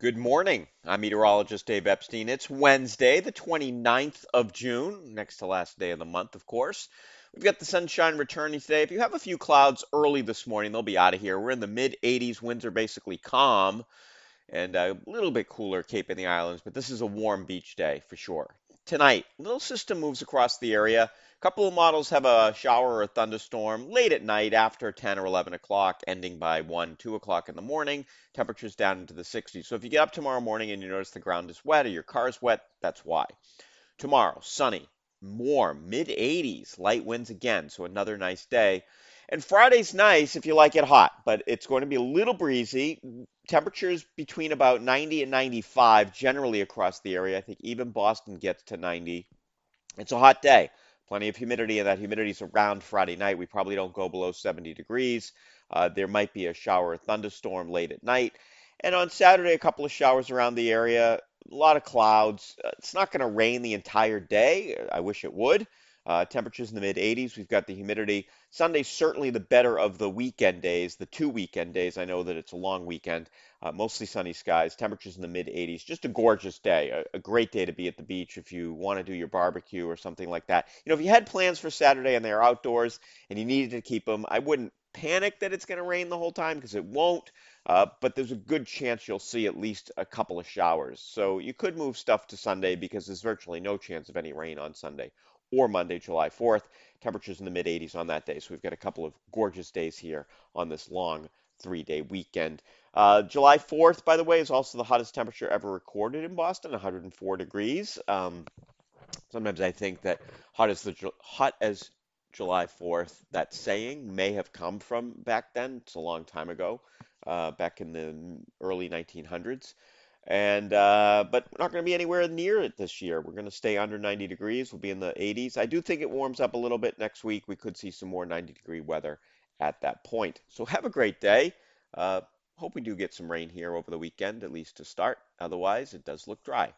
Good morning. I'm meteorologist Dave Epstein. It's Wednesday, the 29th of June, next to last day of the month, of course. We've got the sunshine returning today. If you have a few clouds early this morning, they'll be out of here. We're in the mid 80s. Winds are basically calm and a little bit cooler Cape and the Islands, but this is a warm beach day for sure. Tonight, little system moves across the area. A couple of models have a shower or a thunderstorm late at night after 10 or 11 o'clock, ending by 1, 2 o'clock in the morning. Temperatures down into the 60s. So if you get up tomorrow morning and you notice the ground is wet or your car is wet, that's why. Tomorrow, sunny, warm, mid 80s, light winds again. So another nice day. And Friday's nice if you like it hot, but it's going to be a little breezy. Temperatures between about 90 and 95 generally across the area. I think even Boston gets to 90. It's a hot day. Plenty of humidity, and that humidity is around Friday night. We probably don't go below 70 degrees. Uh, there might be a shower or thunderstorm late at night. And on Saturday, a couple of showers around the area, a lot of clouds. Uh, it's not going to rain the entire day. I wish it would. Uh, temperatures in the mid 80s. We've got the humidity. Sunday's certainly the better of the weekend days, the two weekend days. I know that it's a long weekend. Uh, mostly sunny skies. Temperatures in the mid 80s. Just a gorgeous day. A, a, great day to be at the beach if you want to do your barbecue or something like that. You know, if you had plans for Saturday and they're outdoors and you needed to keep them, I wouldn't panic that it's going to rain the whole time because it won't. Uh, but there's a good chance you'll see at least a couple of showers. So you could move stuff to Sunday because there's virtually no chance of any rain on Sunday or Monday, July 4th. Temperatures in the mid 80s on that day. So we've got a couple of gorgeous days here on this long three day weekend. Uh, July 4th, by the way, is also the hottest temperature ever recorded in Boston, 104 degrees. Um, sometimes I think that hot as the hot as July 4th, that saying may have come from back then. It's a long time ago, uh, back in the early 1900s. And uh, but we're not going to be anywhere near it this year. We're going to stay under 90 degrees. We'll be in the 80s. I do think it warms up a little bit next week. We could see some more 90 degree weather at that point. So have a great day. Uh, hope we do get some rain here over the weekend, at least to start. Otherwise, it does look dry.